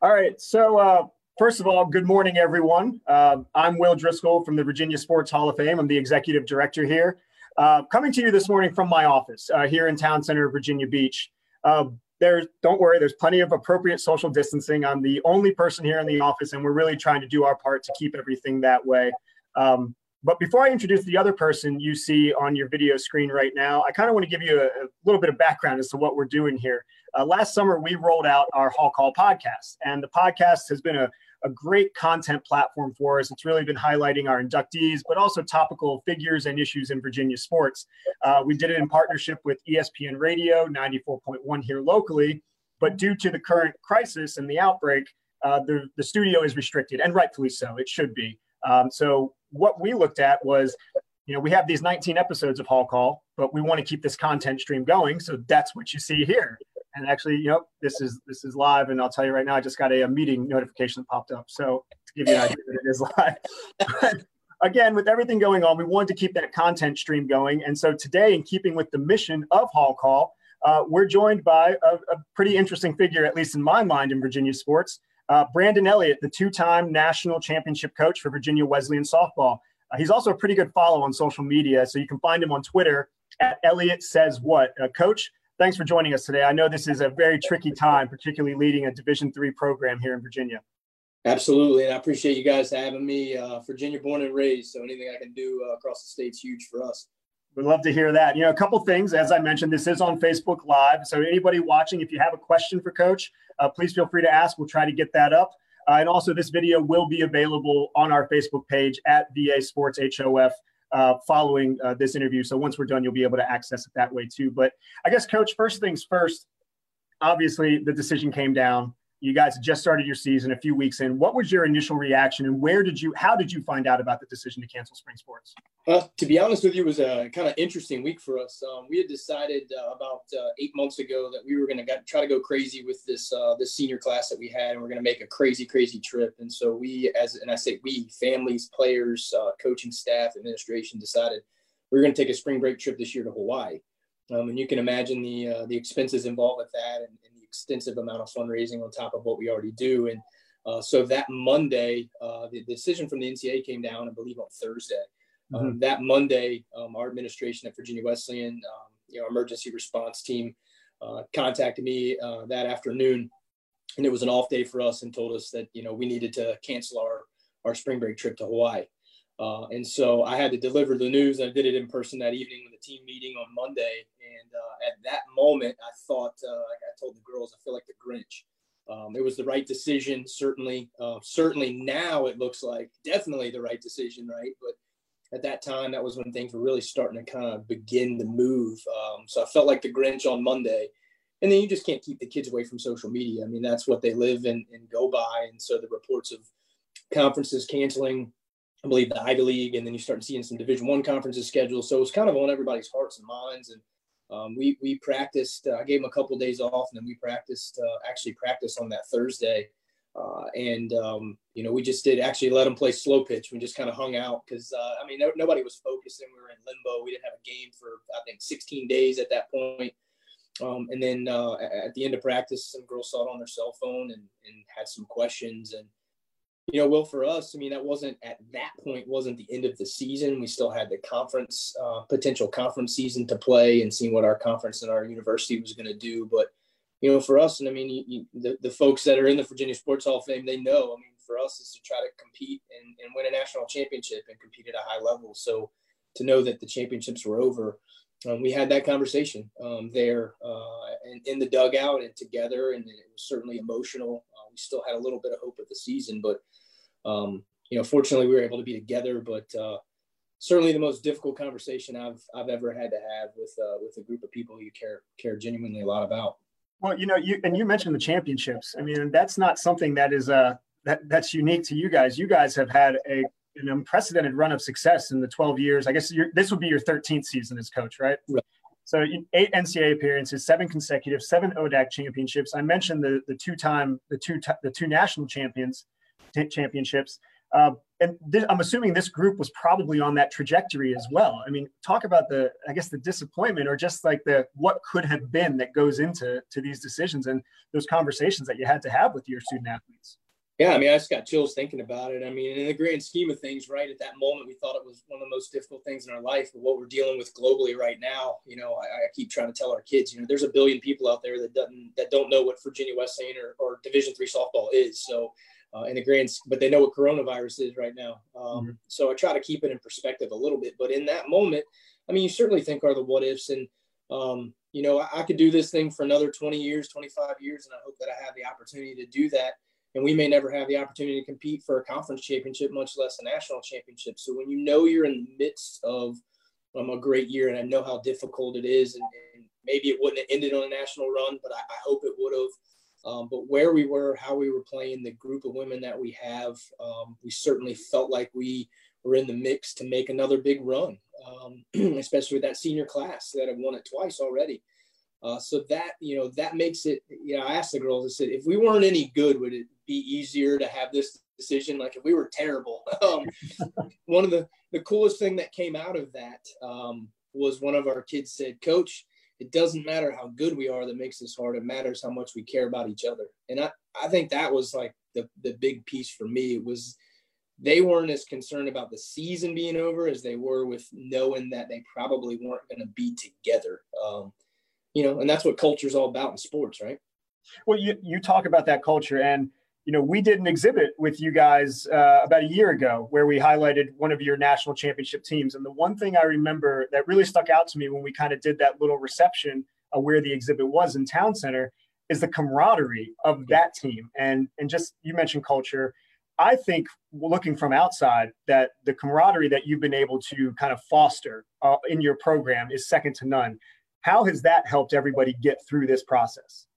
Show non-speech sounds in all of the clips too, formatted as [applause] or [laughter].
All right. So, uh, first of all, good morning, everyone. Uh, I'm Will Driscoll from the Virginia Sports Hall of Fame. I'm the executive director here. Uh, coming to you this morning from my office uh, here in Town Center, Virginia Beach. Uh, there's, don't worry, there's plenty of appropriate social distancing. I'm the only person here in the office, and we're really trying to do our part to keep everything that way. Um, but before I introduce the other person you see on your video screen right now, I kind of want to give you a, a, little bit of background as to what we're doing here. Uh, last summer, we rolled out our Hall Call podcast, and the podcast has been a, a great content platform for us. It's really been highlighting our inductees, but also topical figures and issues in Virginia sports. Uh, we did it in partnership with ESPN Radio 94.1 here locally, but due to the current crisis and the outbreak, uh, the, the studio is restricted, and rightfully so. It should be. Um, so what we looked at was, you know, we have these 19 episodes of Hall Call, but we want to keep this content stream going. So that's what you see here. And actually, you know, this is this is live, and I'll tell you right now, I just got a, a meeting notification that popped up. So to give you an idea that it is live. [laughs] again, with everything going on, we wanted to keep that content stream going. And so today, in keeping with the mission of Hall Call, uh, we're joined by a, a, pretty interesting figure, at least in my mind, in Virginia sports. Uh, Brandon Elliott, the two time national championship coach for Virginia Wesleyan softball. Uh, he's also a pretty good follow on social media, so you can find him on Twitter at Elliott Says What. Uh, coach, thanks for joining us today. I know this is a very tricky time, particularly leading a Division three program here in Virginia. Absolutely, and I appreciate you guys having me. Uh, Virginia born and raised, so anything I can do uh, across the state's huge for us. We'd love to hear that. You know, a couple things. As I mentioned, this is on Facebook Live. So anybody watching, if you have a question for Coach, uh, please feel free to ask. We'll try to get that up. Uh, and also, this video will be available on our Facebook page at VA Sports HOF uh, following uh, this interview. So once we're done, you'll be able to access it that way too. But I guess, Coach, first things first. Obviously, the decision came down you guys just started your season a few weeks in. What was your initial reaction, and where did you, how did you find out about the decision to cancel spring sports? Well, to be honest with you, it was a kind of interesting week for us. Um, we had decided uh, about uh, eight months ago that we were going to try to go crazy with this uh, this senior class that we had, and we're going to make a crazy, crazy trip. And so we, as and I say we, families, players, uh, coaching staff, administration, decided we are going to take a spring break trip this year to Hawaii. Um, and you can imagine the uh, the expenses involved with that, and extensive amount of fundraising on top of what we already do. And uh, so that Monday, uh, the decision from the NCAA came down, I believe, on Thursday. Um, mm-hmm. Um, that Monday, um, our administration at Virginia Wesleyan, um, you know, emergency response team, uh, contacted me uh, that afternoon, and it was an off day for us, and told us that you know we needed to cancel our our spring break trip to Hawaii. Uh, and so I had to deliver the news. I did it in person that evening with a team meeting on Monday. And uh, at that moment, I thought, uh, I told the girls, I feel like the Grinch. Um, it was the right decision, certainly. Uh, certainly now it looks like definitely the right decision, right? But at that time, that was when things were really starting to kind of begin to move. Um, so I felt like the Grinch on Monday. And then you just can't keep the kids away from social media. I mean, that's what they live and, and go by. And so the reports of conferences canceling I believe the Ivy League, and then you start seeing some Division One conferences scheduled. So it was kind of on everybody's hearts and minds. And um, we we practiced. Uh, I gave them a couple of days off, and then we practiced. Uh, actually, practiced on that Thursday, uh, and um, you know we just did actually let them play slow pitch. We just kind of hung out because uh, I mean no, nobody was focusing. We were in limbo. We didn't have a game for I think 16 days at that point. Um, and then uh, at the end of practice, some girls saw it on their cell phone and, and had some questions and you know, Will, for us, I mean, that wasn't at that point wasn't the end of the season. We still had the conference uh, potential conference season to play and seeing what our conference and our university was going to do. But you know, for us, and I mean, you, you, the the folks that are in the Virginia Sports Hall of Fame, they know. I mean, for us, is to try to compete and, and win a national championship and compete at a high level. So to know that the championships were over, um, we had that conversation um, there uh, in, in the dugout and together, and it was certainly emotional. Still had a little bit of hope of the season, but um, you know, fortunately, we were able to be together. But uh, certainly, the most difficult conversation I've I've ever had to have with uh, with a group of people you care care genuinely a lot about. Well, you know, you and you mentioned the championships. I mean, that's not something that is uh that that's unique to you guys. You guys have had a an unprecedented run of success in the 12 years. I guess this would be your 13th season as coach, right? Right. So eight NCAA appearances, seven consecutive, seven ODAC championships. I mentioned the the two time the two the two national champions championships. Uh, and this, I'm assuming this group was probably on that trajectory as well. I mean, talk about the, I guess, the disappointment or just like the what could have been that goes into to these decisions and those conversations that you had to have with your student athletes. Yeah, I mean, I just got chills thinking about it. I mean, in the grand scheme of things, right at that moment, we thought it was one of the most difficult things in our life. But what we're dealing with globally right now, you know, I, I keep trying to tell our kids, you know, there's a billion people out there that doesn't that don't know what Virginia Wesleyan or, or Division three softball is. So, uh, in the grand, but they know what coronavirus is right now. Um, mm-hmm. So I try to keep it in perspective a little bit. But in that moment, I mean, you certainly think are the what ifs, and um, you know, I, I could do this thing for another 20 years, 25 years, and I hope that I have the opportunity to do that and we may never have the opportunity to compete for a conference championship, much less a national championship. So when you know you're in the midst of um, a great year, and I know how difficult it is, and, and maybe it wouldn't have ended on a national run, but I, I hope it would have. Um, but where we were, how we were playing, the group of women that we have, um, we certainly felt like we were in the mix to make another big run, um, [clears throat] especially with that senior class that have won it twice already. Uh, so that you know that makes it. You know, I asked the girls. I said, if we weren't any good, would it be easier to have this decision? Like if we were terrible. [laughs] um, one of the the coolest thing that came out of that um, was one of our kids said, "Coach, it doesn't matter how good we are that makes this hard. It matters how much we care about each other." And I I think that was like the the big piece for me. It was they weren't as concerned about the season being over as they were with knowing that they probably weren't going to be together. Um, you know, and that's what culture is all about in sports, right? Well, you, you talk about that culture and, you know, we did an exhibit with you guys uh, about a year ago where we highlighted one of your national championship teams. And the one thing I remember that really stuck out to me when we kind of did that little reception of where the exhibit was in Town Center is the camaraderie of that team. And, and just, you mentioned culture. I think looking from outside that the camaraderie that you've been able to kind of foster uh, in your program is second to none. How has that helped everybody get through this process?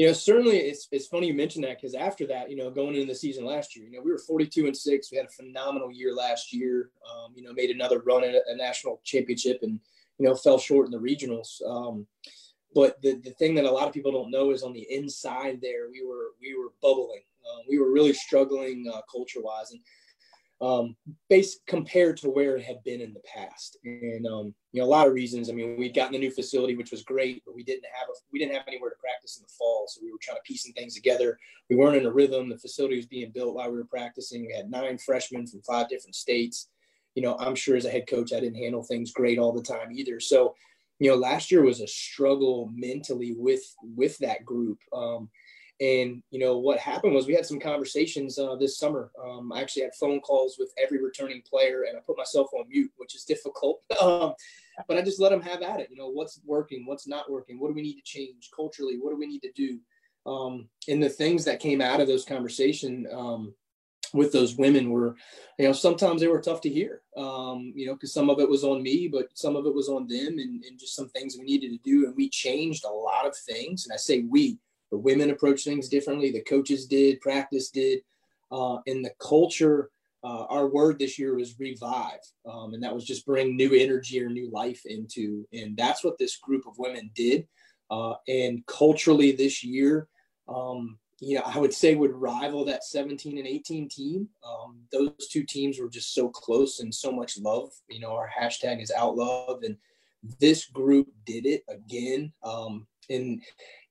You know, certainly it's, it's funny you mentioned that because after that, you know, going into the season last year, you know, we were 42 and six. We had a phenomenal year last year. Um, you know, made another run at a, national championship and, you know, fell short in the regionals. Um, but the, the thing that a lot of people don't know is on the inside there, we were, we were bubbling. Uh, we were really struggling uh, culture wise. And um, based compared to where it had been in the past. And um, you know, a lot of reasons. I mean, we'd gotten a new facility, which was great, but we didn't have a, we didn't have anywhere to practice in the fall, so we were trying to piecing things together. We weren't in a rhythm. The facility was being built while we were practicing. We had nine freshmen from five different states. You know, I'm sure as a head coach, I didn't handle things great all the time either. So, you know, last year was a struggle mentally with with that group. Um, and you know what happened was we had some conversations uh, this summer. Um, I actually had phone calls with every returning player, and I put myself on mute, which is difficult. [laughs] Um, but I just let them have at it. You know what's working, what's not working, what do we need to change culturally, what do we need to do. Um, and the things that came out of those conversation um, with those women were, you know, sometimes they were tough to hear. Um, you know, because some of it was on me, but some of it was on them, and, and just some things we needed to do. And we changed a lot of things. And I say we the women approach things differently. The coaches did, practice did, uh, and the culture. Uh, our word this year was revive, um, and that was just bring new energy or new life into. And that's what this group of women did. Uh, and culturally, this year, um, you know, I would say would rival that 17 and 18 team. Um, those two teams were just so close and so much love. You know, our hashtag is out love, and this group did it again. Um, and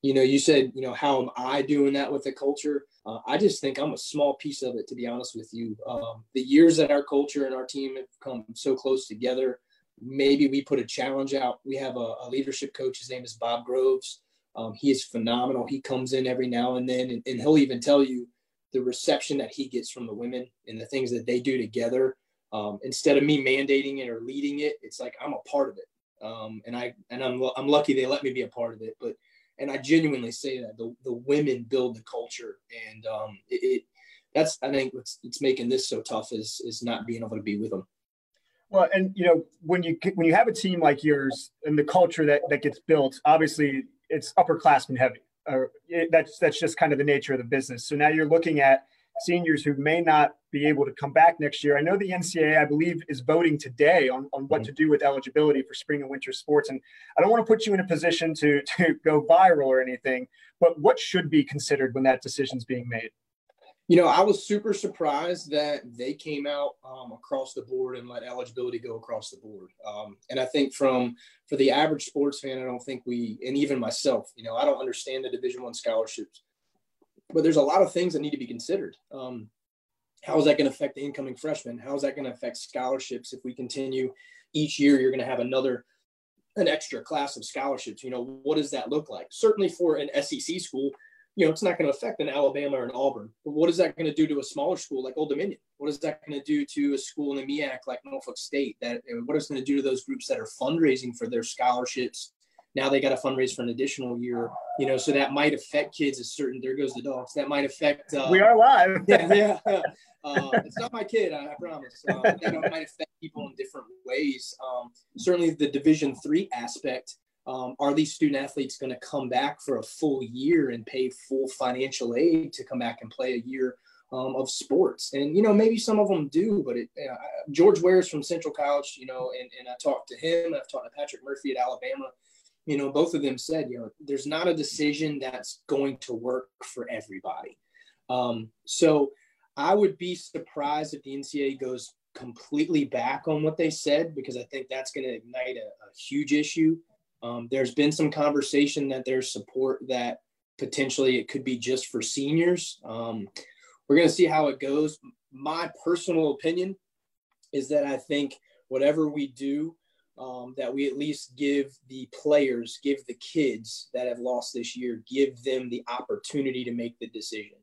you know, you said, you know, how am I doing that with the culture? Uh, I just think I'm a small piece of it, to be honest with you. Um, the years that our culture and our team have come so close together, maybe we put a challenge out. We have a, a leadership coach. His name is Bob Groves. Um, he is phenomenal. He comes in every now and then, and, and, he'll even tell you the reception that he gets from the women and the things that they do together. Um, instead of me mandating it or leading it, it's like I'm a part of it. Um, and I and I'm I'm lucky they let me be a part of it. But and I genuinely say that the, the women build the culture, and um, it, it, that's I think what's it's making this so tough is is not being able to be with them. Well, and you know when you when you have a team like yours and the culture that that gets built, obviously it's upperclassmen heavy. Uh, it, that's that's just kind of the nature of the business. So now you're looking at seniors who may not be able to come back next year. I know the NCAA, I believe, is voting today on, on what mm-hmm. to do with eligibility for spring and winter sports. And I don't want to put you in a position to, [laughs] to go viral or anything, but what should be considered when that decision is being made? You know, I was super surprised that they came out um, across the board and let eligibility go across the board. Um, and I think from for the average sports fan, I don't think we, and even myself, you know, I don't understand the Division One scholarships but there's a lot of things that need to be considered. Um, how is that going to affect the incoming freshmen? How is that going to affect scholarships if we continue each year? You're going to have another an extra class of scholarships. You know, what does that look like? Certainly for an SEC school, you know, it's not going to affect an Alabama or an Auburn. But what is that going to do to a smaller school like Old Dominion? What is that going to do to a school in the MEAC like Norfolk State? That what is going to do to those groups that are fundraising for their scholarships? Now they got to fundraise for an additional year, you know, so that might affect kids. A certain there goes the dogs. That might affect. Uh, we are live. [laughs] yeah, yeah. Uh, it's not my kid, I, I promise. Uh, that might affect people in different ways. Um, certainly, the Division three aspect. Um, are these student athletes going to come back for a full year and pay full financial aid to come back and play a year um, of sports? And you know, maybe some of them do, but it, uh, George Wares from Central College, you know, and, and I talked to him. I've talked to Patrick Murphy at Alabama. You know, both of them said, you know, there's not a decision that's going to work for everybody. Um, so I would be surprised if the NCAA goes completely back on what they said because I think that's going to ignite a, a, huge issue. Um, there's been some conversation that there's support that potentially it could be just for seniors. Um, we're going to see how it goes. My personal opinion is that I think whatever we do, um, that we at least give the players, give the kids that have lost this year, give them the opportunity to make the decision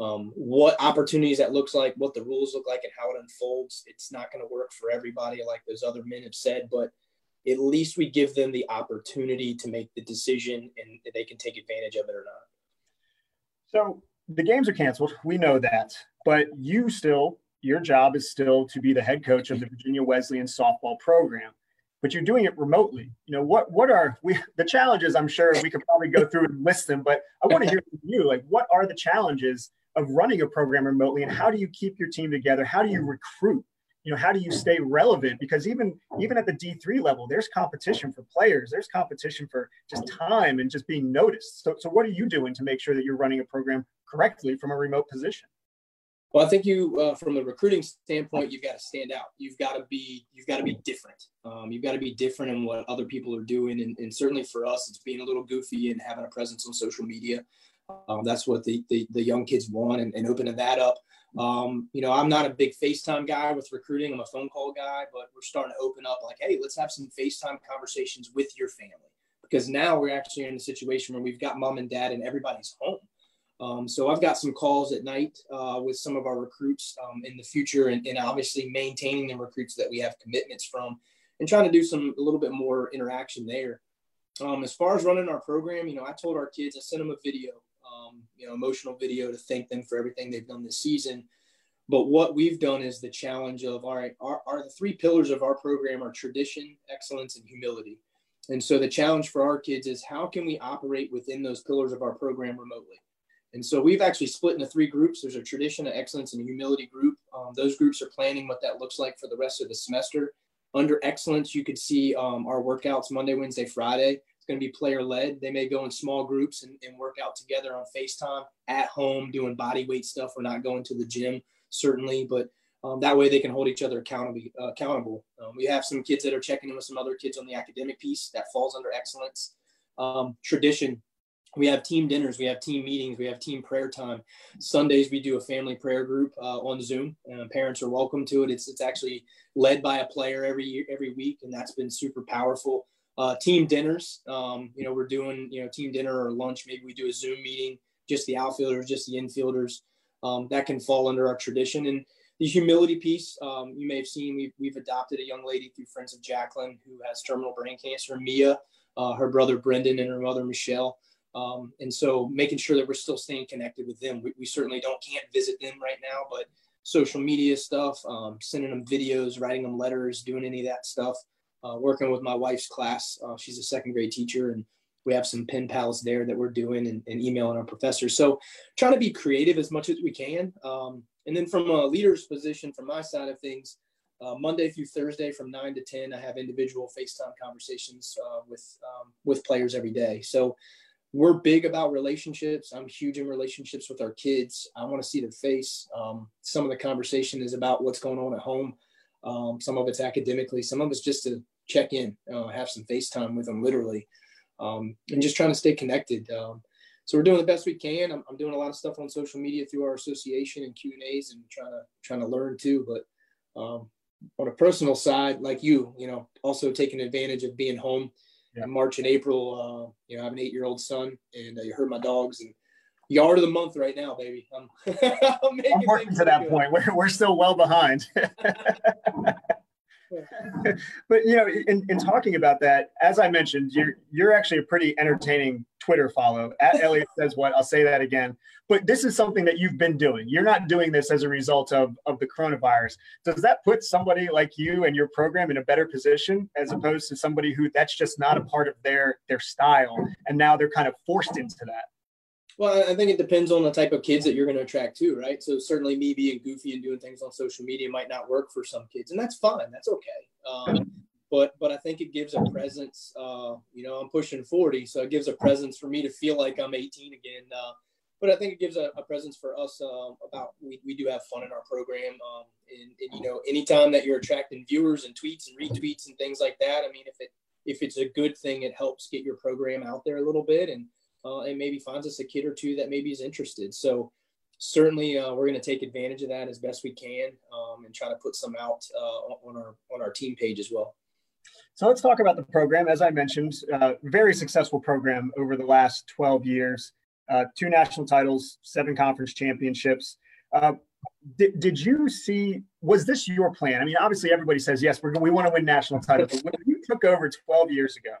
um, what opportunities that looks like, what the rules look like, and how it unfolds. It's not going to work for everybody, like those other men have said, but at least we give them the opportunity to make the decision and they can take advantage of it or not. So the games are canceled. We know that, but you still, your job is still to be the head coach of the Virginia Wesleyan softball program but you're doing it remotely. You know, what what are we the challenges? I'm sure we could probably go through and list them, but I want to hear from you. Like, what are the challenges of running a program remotely and how do you keep your team together how do you recruit you know how do you stay relevant because even even at the d3 level there's competition for players there's competition for just time and just being noticed so, so what are you doing to make sure that you're running a program correctly from a remote position well i think you uh, from a recruiting standpoint you've got to stand out you've got to be you've got to be different um, you've got to be different in what other people are doing and, and certainly for us it's being a little goofy and having a presence on social media um, that's what the, the, the young kids want, and, and opening that up. Um, you know, I'm not a big FaceTime guy with recruiting. I'm a phone call guy, but we're starting to open up like, hey, let's have some FaceTime conversations with your family because now we're actually in a situation where we've got mom and dad and everybody's home. Um, so I've got some calls at night uh, with some of our recruits um, in the future, and, and, obviously maintaining the recruits that we have commitments from, and trying to do some a little bit more interaction there. Um, as far as running our program, you know, I told our kids, I sent them a video um, you know, emotional video to thank them for everything they've done this season. But what we've done is the challenge of all right, are, are the three pillars of our program are tradition, excellence, and humility. And so the challenge for our kids is how can we operate within those pillars of our program remotely? And so we've actually split into three groups. There's a tradition, an excellence, and humility group. Um, those groups are planning what that looks like for the rest of the semester. Under excellence, you could see um, our workouts Monday, Wednesday, Friday It's going to be player led. They may go in small groups and, and work out together on FaceTime at home, doing body weight stuff. We're not going to the gym, certainly, but um, that way they can hold each other accountable. Uh, accountable. Um, we have some kids that are checking in with some other kids on the academic piece that falls under excellence. Um, tradition. We have team dinners, we have team meetings, we have team prayer time. Sundays we do a family prayer group uh, on Zoom. Uh, parents are welcome to it. It's it's actually led by a player every year, every week, and that's been super powerful uh, team dinners. Um, you know, we're doing, you know, team dinner or lunch. Maybe we do a Zoom meeting, just the outfielders, just the infielders. Um, that can fall under our tradition. And the humility piece, um, you may have seen, we've, we've adopted a young lady through Friends of Jaclyn who has terminal brain cancer, Mia, uh, her brother Brendan, and her mother Michelle. Um, and so making sure that we're still staying connected with them. We, we, certainly don't can't visit them right now, but social media stuff, um, sending them videos, writing them letters, doing any of that stuff uh, working with my wife's class. Uh, she's a second grade teacher, and we have some pen pals there that we're doing and, and emailing our professors. So trying to be creative as much as we can. Um, and then from a leader's position, from my side of things, uh, Monday through Thursday from nine to ten, I have individual FaceTime conversations uh, with um, with players every day. So we're big about relationships. I'm huge in relationships with our kids. I want to see their face. Um, some of the conversation is about what's going on at home. Um, some of it's academically, some of it's just to check in, uh, have some FaceTime with them literally, um, and just trying to stay connected. Um, so we're doing the best we can. I'm, I'm doing a lot of stuff on social media through our association and Q and A's and trying to trying to learn too. But um, on a personal side, like you, you know, also taking advantage of being home yeah. in March and April. Uh, you know, I have an eight year old son, and uh, you heard my dogs and yard of the month right now, baby. I'm, [laughs] I'm, I'm working to that good. point. We're, we're still well behind. [laughs] but you know, in, in talking about that, as I mentioned, you're you're actually a pretty entertaining Twitter follow. At Elliot says what I'll say that again. But this is something that you've been doing. You're not doing this as a result of of the coronavirus. Does that put somebody like you and your program in a better position as opposed to somebody who that's just not a part of their their style, and now they're kind of forced into that? Well, I think it depends on the type of kids that you're going to attract too, right? So certainly me being goofy and doing things on social media might not work for some kids, and that's fine. That's okay. Um, but but I think it gives a presence. Uh, you know, I'm pushing 40, so it gives a presence for me to feel like I'm 18 again. Uh, but I think it gives a, a presence for us uh, about we, we do have fun in our program. Um, and, and you know, anytime that you're attracting viewers and tweets and retweets and things like that, I mean, if it if it's a good thing, it helps get your program out there a little bit and uh, and maybe finds us a kid or two that maybe is interested. So certainly uh, we're going to take advantage of that as best we can um, and try to put some out uh, on our on our team page as well. So let's talk about the program. As I mentioned, uh, very successful program over the last 12 years. Uh, two national titles, seven conference championships. Did, did you see, was this your plan? I mean, obviously everybody says, yes, we're, we want to win national titles. But when you took over 12 years ago,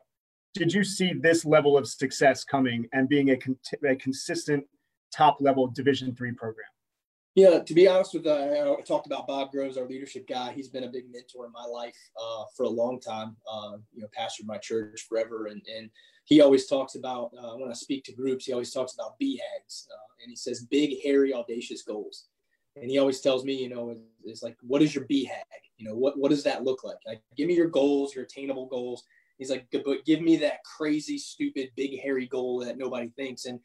did you see this level of success coming and being a, con- a consistent top level division three program? Yeah to be honest with you, i talked about bob groves our leadership guy. He's been a big mentor in my life uh, for a long time uh, you know pastored my church forever. And, and he always talks about uh, when i speak to groups he always talks about BHAGs uh, and he says big hairy audacious goals. And he always tells me you know it's like what is your BHAG? You know what, what does that look like? like give me your goals your attainable goals He's like, but give me that crazy, stupid, big, hairy goal that nobody thinks. And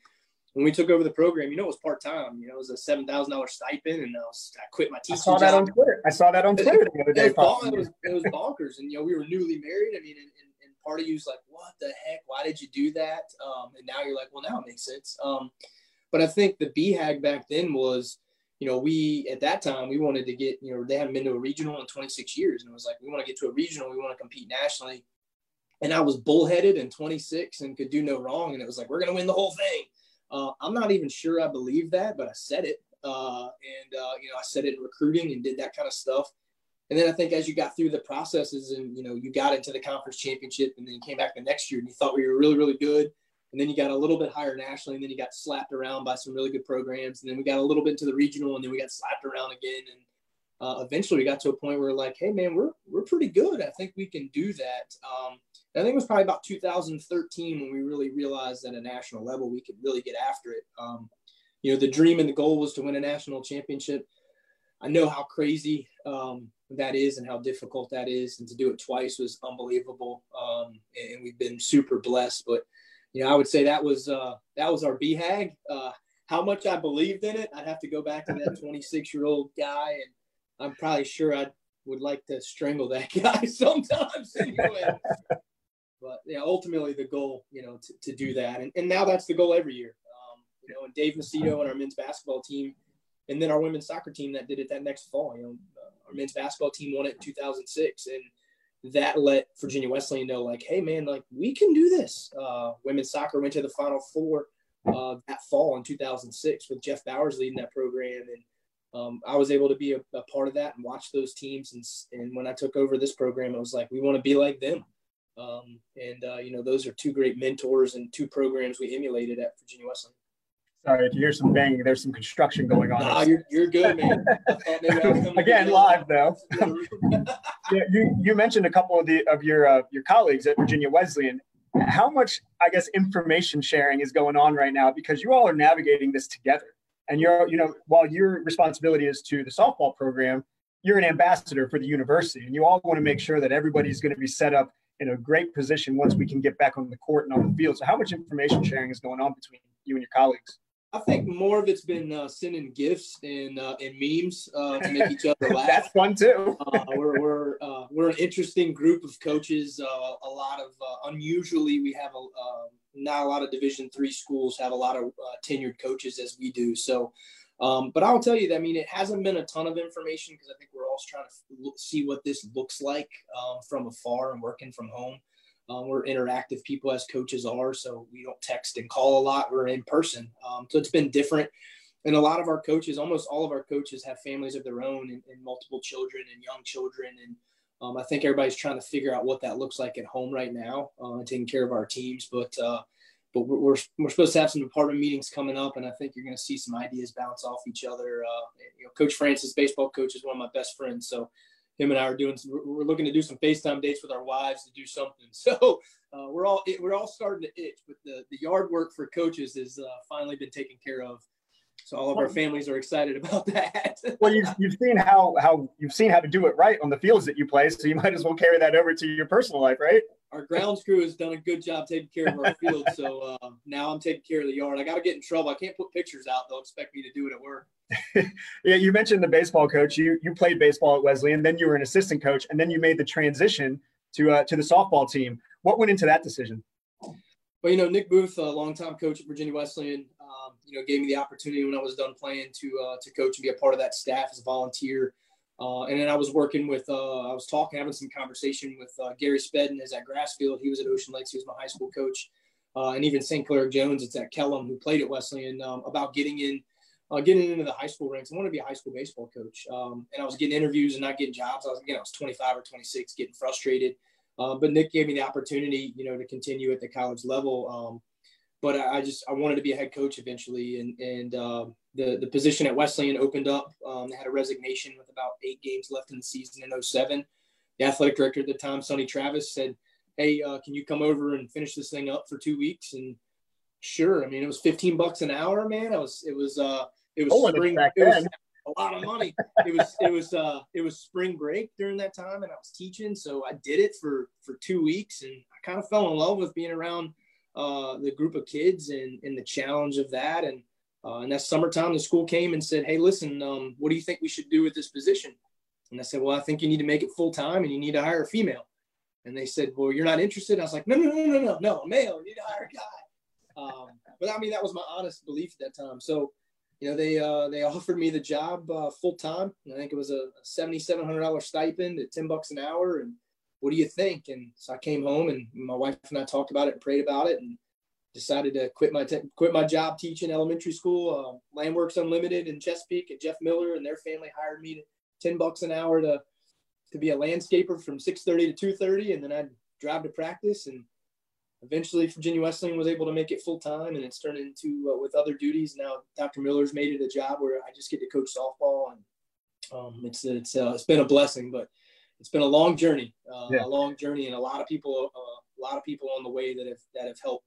when we took over the program, you know, it was part time. You know, it was a seven thousand dollars stipend, and I, was, I quit my teaching. I saw that job. on Twitter. I saw that on Twitter the other day. It was, it was, it was bonkers, and you know, we were newly married. I mean, and, and, and part of you's like, what the heck? Why did you do that? Um, and now you're like, well, now it makes sense. Um, but I think the BHAG back then was, you know, we at that time we wanted to get, you know, they hadn't been to a regional in 26 years, and it was like, we want to get to a regional, we want to compete nationally and I was bullheaded and 26 and could do no wrong. And it was like, we're going to win the whole thing. Uh, I'm not even sure I believe that, but I said it. Uh, and, uh, you know, I said it in recruiting and did that kind of stuff. And then I think as you got through the processes and, you know, you got into the conference championship and then you came back the next year and you thought we were really, really good. And then you got a little bit higher nationally and then you got slapped around by some really good programs. And then we got a little bit to the regional and then we got slapped around again. And uh, eventually we got to a point where like, hey man, we're we're pretty good. I think we can do that. Um, I think it was probably about 2013 when we really realized that at a national level we could really get after it. Um, you know, the dream and the goal was to win a national championship. I know how crazy um, that is and how difficult that is, and to do it twice was unbelievable. Um, and we've been super blessed. But you know, I would say that was uh, that was our BHAG. Uh, how much I believed in it, I'd have to go back to that [laughs] 26 year old guy, and I'm probably sure I would like to strangle that [laughs] guy sometimes anyway but yeah, ultimately the goal, you know, to, to do that. And, and now that's the goal every year. Um, you know, and Dave Macedo and our men's basketball team, and then our women's soccer team that did it that next fall. You know, uh, our men's basketball team won it in 2006, and that let Virginia Wesleyan know, like, hey man, like we can do this. Uh, women's soccer went to the Final Four uh, that fall in 2006 with Jeff Bowers leading that program, and um, I was able to be a, a, part of that and watch those teams. And, and when I took over this program, it was like we want to be like them. Um, and uh, you know, those are two great mentors and two programs we emulated at Virginia Wesleyan. Sorry, if you hear some banging, there's some construction going on. Nah, you're, you're good, man. [laughs] Again, live though. [laughs] yeah, you you mentioned a couple of the of your uh, your colleagues at Virginia Wesleyan. How much, I guess, information sharing is going on right now because you all are navigating this together. And you're, you know, while your responsibility is to the softball program, you're an ambassador for the university, and you all want to make sure that everybody's going to be set up in a great position once we can get back on the court and on the field. So, how much information sharing is going on between you and your colleagues? I think more of it's been uh, sending gifts and uh, and memes uh, to make each [laughs] other laugh. That's fun too. Uh, we're we're uh, we're an interesting group of coaches. Uh, a lot of unusually, we have a not a lot of Division three schools have a lot of uh, tenured coaches as we do. So, um, but I'll tell you that I mean it hasn't been a ton of information because I think we're all trying to see what this looks like um, from afar and working from home. Um, we're interactive people as coaches are, so we don't text and call a lot. We're in person, um, so it's been different. And a lot of our coaches, almost all of our coaches, have families of their own and, and multiple children and young children. And um, I think everybody's trying to figure out what that looks like at home right now, uh, taking care of our teams. But uh, but we're, we're, we're, supposed to have some department meetings coming up, and I think you're going to see some ideas bounce off each other. Uh, you know, Coach Francis, baseball coach, is one of my best friends, so him and I are doing. Some, we're looking to do some FaceTime dates with our wives to do something. [laughs] So uh, we're all we're all starting to itch, but the the yard work for coaches has uh, finally been taken care of. So all of our families are excited [laughs] about that. [laughs] well, you've, you've seen how how you've seen how to do it right on the fields that you play, so you might as well carry that over to your personal life, right? Our grounds crew has done a good job taking care of our [laughs] field, so uh, now I'm taking care of the yard. I got to get in trouble. I can't put pictures out; they'll expect me to do it at work. [laughs] yeah, you mentioned the baseball coach. You you played baseball at Wesleyan, then you were an assistant coach, and then you made the transition to uh, to the softball team. What went into that decision? Well, you know, Nick Booth, a longtime coach at Virginia Wesleyan, um, you know, gave me the opportunity when I was done playing to uh, to coach and be a part of that staff as a volunteer. Uh, and then I was working with, uh, I was talking, having some conversation with uh, Gary Spedden is at Grassfield. He was at Ocean Lakes. He was my high school coach. Uh, and even St. Clair Jones, it's at Kellam, who played at Wesleyan, um, about getting in, uh, getting into the high school ranks. I wanted to be a high school baseball coach. Um, and I was getting interviews and not getting jobs. I was, know, I was 25 or 26, getting frustrated. Uh, but Nick gave me the opportunity, you know, to continue at the college level. Um, but I, I, just I wanted to be a head coach eventually, and and uh, the the position at Wesleyan opened up. Um, they had a resignation with about eight games left in the season in 07. The athletic director at the time, Sonny Travis, said, "Hey, uh, can you come over and finish this thing up for two weeks?" And sure, I mean it was 15 bucks an hour, man. I was it was uh it was oh, spring. It was a lot of money. it was it was uh it was spring break during that time, and I was teaching, so I did it for for two weeks, and I kind of fell in love with being around uh, the group of kids and, and the challenge of that. And, uh, and that summertime, the school came and said, Hey, listen, um, what do you think we should do with this position? And I said, Well, I think you need to make it full time and you need to hire a female. And they said, Well, you're not interested. I was like, No, no, no, no, no, no, male. You need to hire a guy. Um, but I mean, that was my honest belief at that time. So, you know, they uh, they offered me the job uh, full time. I think it was a seventy seven hundred dollar stipend at ten bucks an hour, and what do you think? And so I came home and my wife and I talked about it and prayed about it and decided to quit my te- quit my job teaching elementary school. Uh, Landworks Unlimited in Chesapeake and Jeff Miller and their family hired me to ten bucks an hour to to be a landscaper from six thirty to two thirty, and then I'd drive to practice. And eventually, Virginia Wesleyan was able to make it full time, and it's turned into uh, with other duties. Now, Dr. Miller's made it a job where I just get to coach softball, and um, it's it's uh, it's been a blessing, but it's been a long journey, uh, yeah. a long journey, and a lot of people, uh, a lot of people on the way that have that have helped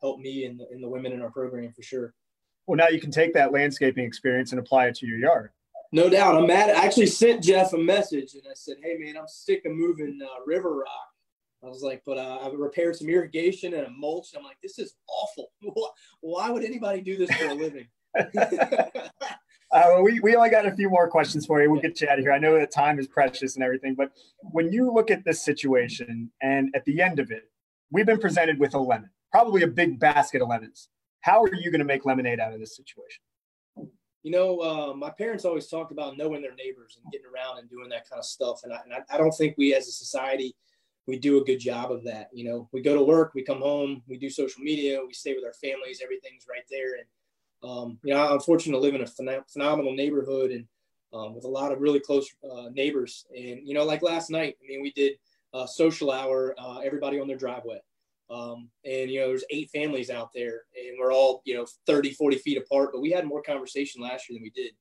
helped me and the, and the women in our program for sure. Well, now you can take that landscaping experience and apply it to your yard. No doubt. I'm mad. I actually sent Jeff a message and I said, "Hey, man, I'm sick of moving uh, river rock." I was like, "But uh, I've repaired some irrigation and a mulch." I'm like, "This is awful. [laughs] Why would anybody do this for a living?" [laughs] Uh, we, we only got a few more questions for you. We'll get you out of here. I know that time is precious and everything, but when you look at this situation and at the end of it, we've been presented with a lemon, probably a big basket of lemons. How are you going to make lemonade out of this situation? You know, uh, my parents always talked about knowing their neighbors and getting around and doing that kind of stuff. And I, and I, I don't think we as a society, we do a good job of that. You know, we go to work, we come home, we do social media, we stay with our families, everything's right there. And um, you know, I'm fortunate to live in a phen- phenomenal neighborhood and um, with a lot of really close uh, neighbors. And, you know, like last night, I mean, we did social hour, uh, everybody on their driveway. Um, and, you know, there's eight families out there and we're all, you know, 30, 40 feet apart, but we had more conversation last year than we did.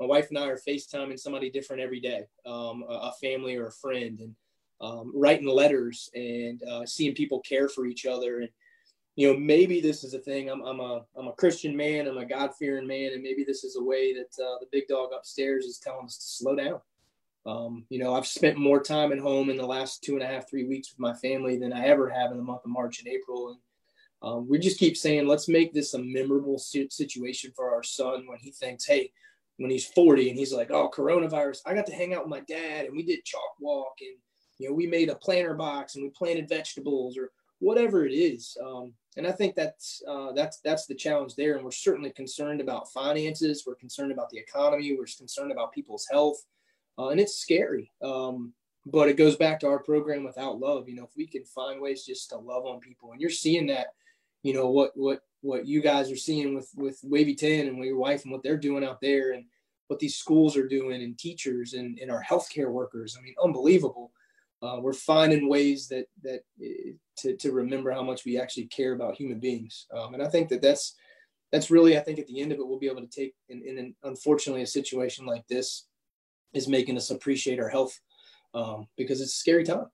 My wife and I are FaceTiming somebody different every day, um, a, a, family or a friend, and um, writing letters and uh, seeing people care for each other. And, you know, maybe this is a thing. I'm, I'm a I'm a Christian man. I'm a God fearing man, and maybe this is a way that uh, the big dog upstairs is telling us to slow down. Um, you know, I've spent more time at home in the last two and a half, three weeks with my family than I ever have in the month of March and April. And um, we just keep saying, let's make this a memorable situation for our son when he thinks, hey, when he's 40 and he's like, oh, coronavirus, I got to hang out with my dad and we did chalk walk and, you know, we made a planter box and we planted vegetables or whatever it is. Um, and I think that's uh, that's that's the challenge there. And we're certainly concerned about finances. We're concerned about the economy. We're concerned about people's health, uh, and it's scary. Um, but it goes back to our program without love. You know, if we can find ways just to love on people, and you're seeing that, you know, what what what you guys are seeing with with Wavy Ten and with your wife and what they're doing out there, and what these schools are doing, and teachers and and our healthcare workers. I mean, unbelievable. Uh, we're finding ways that that eh, to to remember how much we actually care about human beings, um, and I think that that's that's really I think at the end of it we'll be able to take in, in an, unfortunately a situation like this is making us appreciate our health um, because it's a scary time.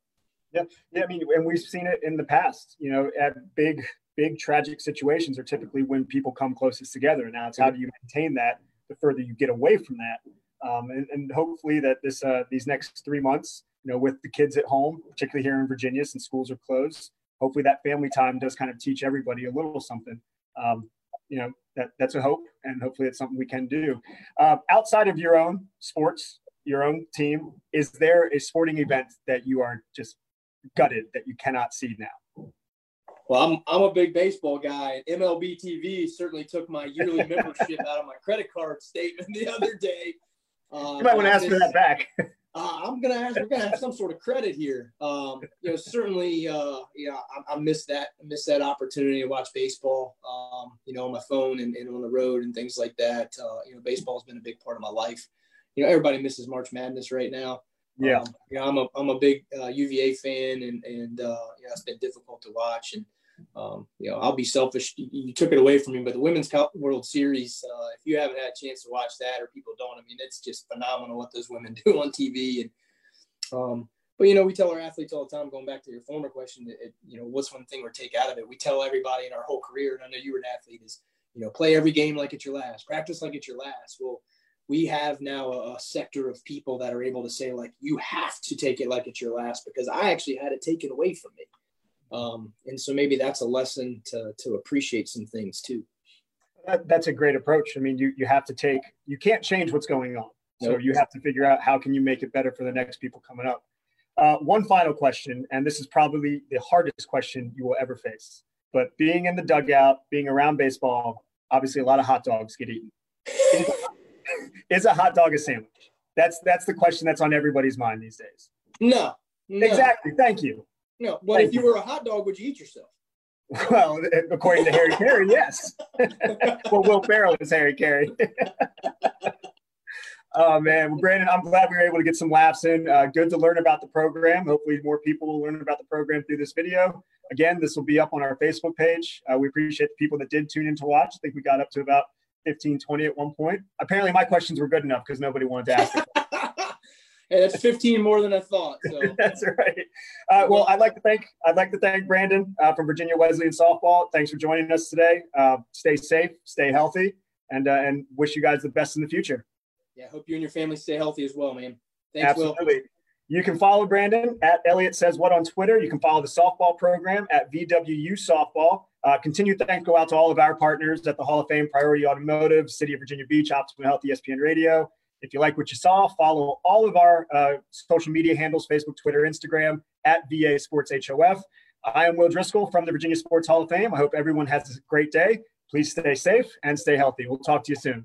Yeah, yeah. I mean, and we've seen it in the past. You know, at big, big tragic situations are typically when people come closest together. And now it's how do you maintain that the further you get away from that, um, and, and, hopefully that this uh, these next three months, you know, with the kids at home, particularly here in Virginia since schools are closed, hopefully that family time does kind of teach everybody a little something. Um, you know, that that's a hope, and hopefully it's something we can do. Uh, outside of your own sports, your own team, is there a sporting event that you are just gutted that you cannot see now? Well, I'm, I'm a big baseball guy. MLB TV certainly took my yearly membership [laughs] out of my credit card statement the other day. Uh, you might want to ask for that back. [laughs] uh, I'm gonna ask. We're gonna have some sort of credit here. Um, you know, certainly, uh, yeah, I, I missed that. I missed that opportunity to watch baseball. Um, you know, on my phone and, and on the road and things like that. Uh, you know, baseball has been a big part of my life you know everybody misses March Madness right now. Yeah, um, you know, I'm a I'm a big uh, UVA fan, and and uh, you know, it's been difficult to watch. And um, you know, I'll be selfish. You, took it away from me, but the Women's World Series, uh, if you haven't had a chance to watch that, or people don't, I mean, it's just phenomenal what those women [laughs] do on TV. And um, but you know, we tell our athletes all the time. Going back to your former question, it, you know, what's one thing we take out of it? We tell everybody in our whole career, and I know you were an athlete, is you know, play every game like it's your last, practice like it's your last. Well we have now a, sector of people that are able to say like you have to take it like it's your last because i actually had it taken away from me um, and so maybe that's a lesson to, to appreciate some things too that, that's a great approach i mean you, you have to take you can't change what's going on so nope. you have to figure out how can you make it better for the next people coming up uh, one final question and this is probably the hardest question you will ever face but being in the dugout being around baseball obviously a lot of hot dogs get eaten is a [laughs] hot dog a sandwich? That's that's the question that's on everybody's mind these days. No. no. Exactly. Thank you. No. But Thank if you, you were a hot dog, would you eat yourself? [laughs] Well, according to Harry Caray, yes. [laughs] well, Will Ferrell is Harry Caray. [laughs] oh man, well, Brandon, I'm glad we were able to get some laughs in. Uh, good to learn about the program. Hopefully, more people will learn about the program through this video. Again, this will be up on our Facebook page. Uh, we appreciate the people that did tune in to watch. I think we got up to about 15, 20 at one point. Apparently, my questions were good enough because nobody wanted to ask. Hey, that's 15 more than I thought. So. [laughs] that's right. Uh, well, I'd like to thank I'd like to thank Brandon uh, from Virginia Wesleyan softball. Thanks for joining us today. Uh, stay safe, stay healthy, and uh, and wish you guys the best in the future. Yeah, hope you and your family stay healthy as well, man. Thanks, Absolutely. Will. You can follow Brandon at Elliot Says What on Twitter. You can follow the softball program at VWU Softball. Uh, continued thanks go out to all of our partners at the Hall of Fame, Priority Automotive, City of Virginia Beach, Optimal Health, ESPN Radio. If you like what you saw, follow all of our uh, social media handles Facebook, Twitter, Instagram at VA Sports HOF. I am Will Driscoll from the Virginia Sports Hall of Fame. I hope everyone has a great day. Please stay safe and stay healthy. We'll talk to you soon.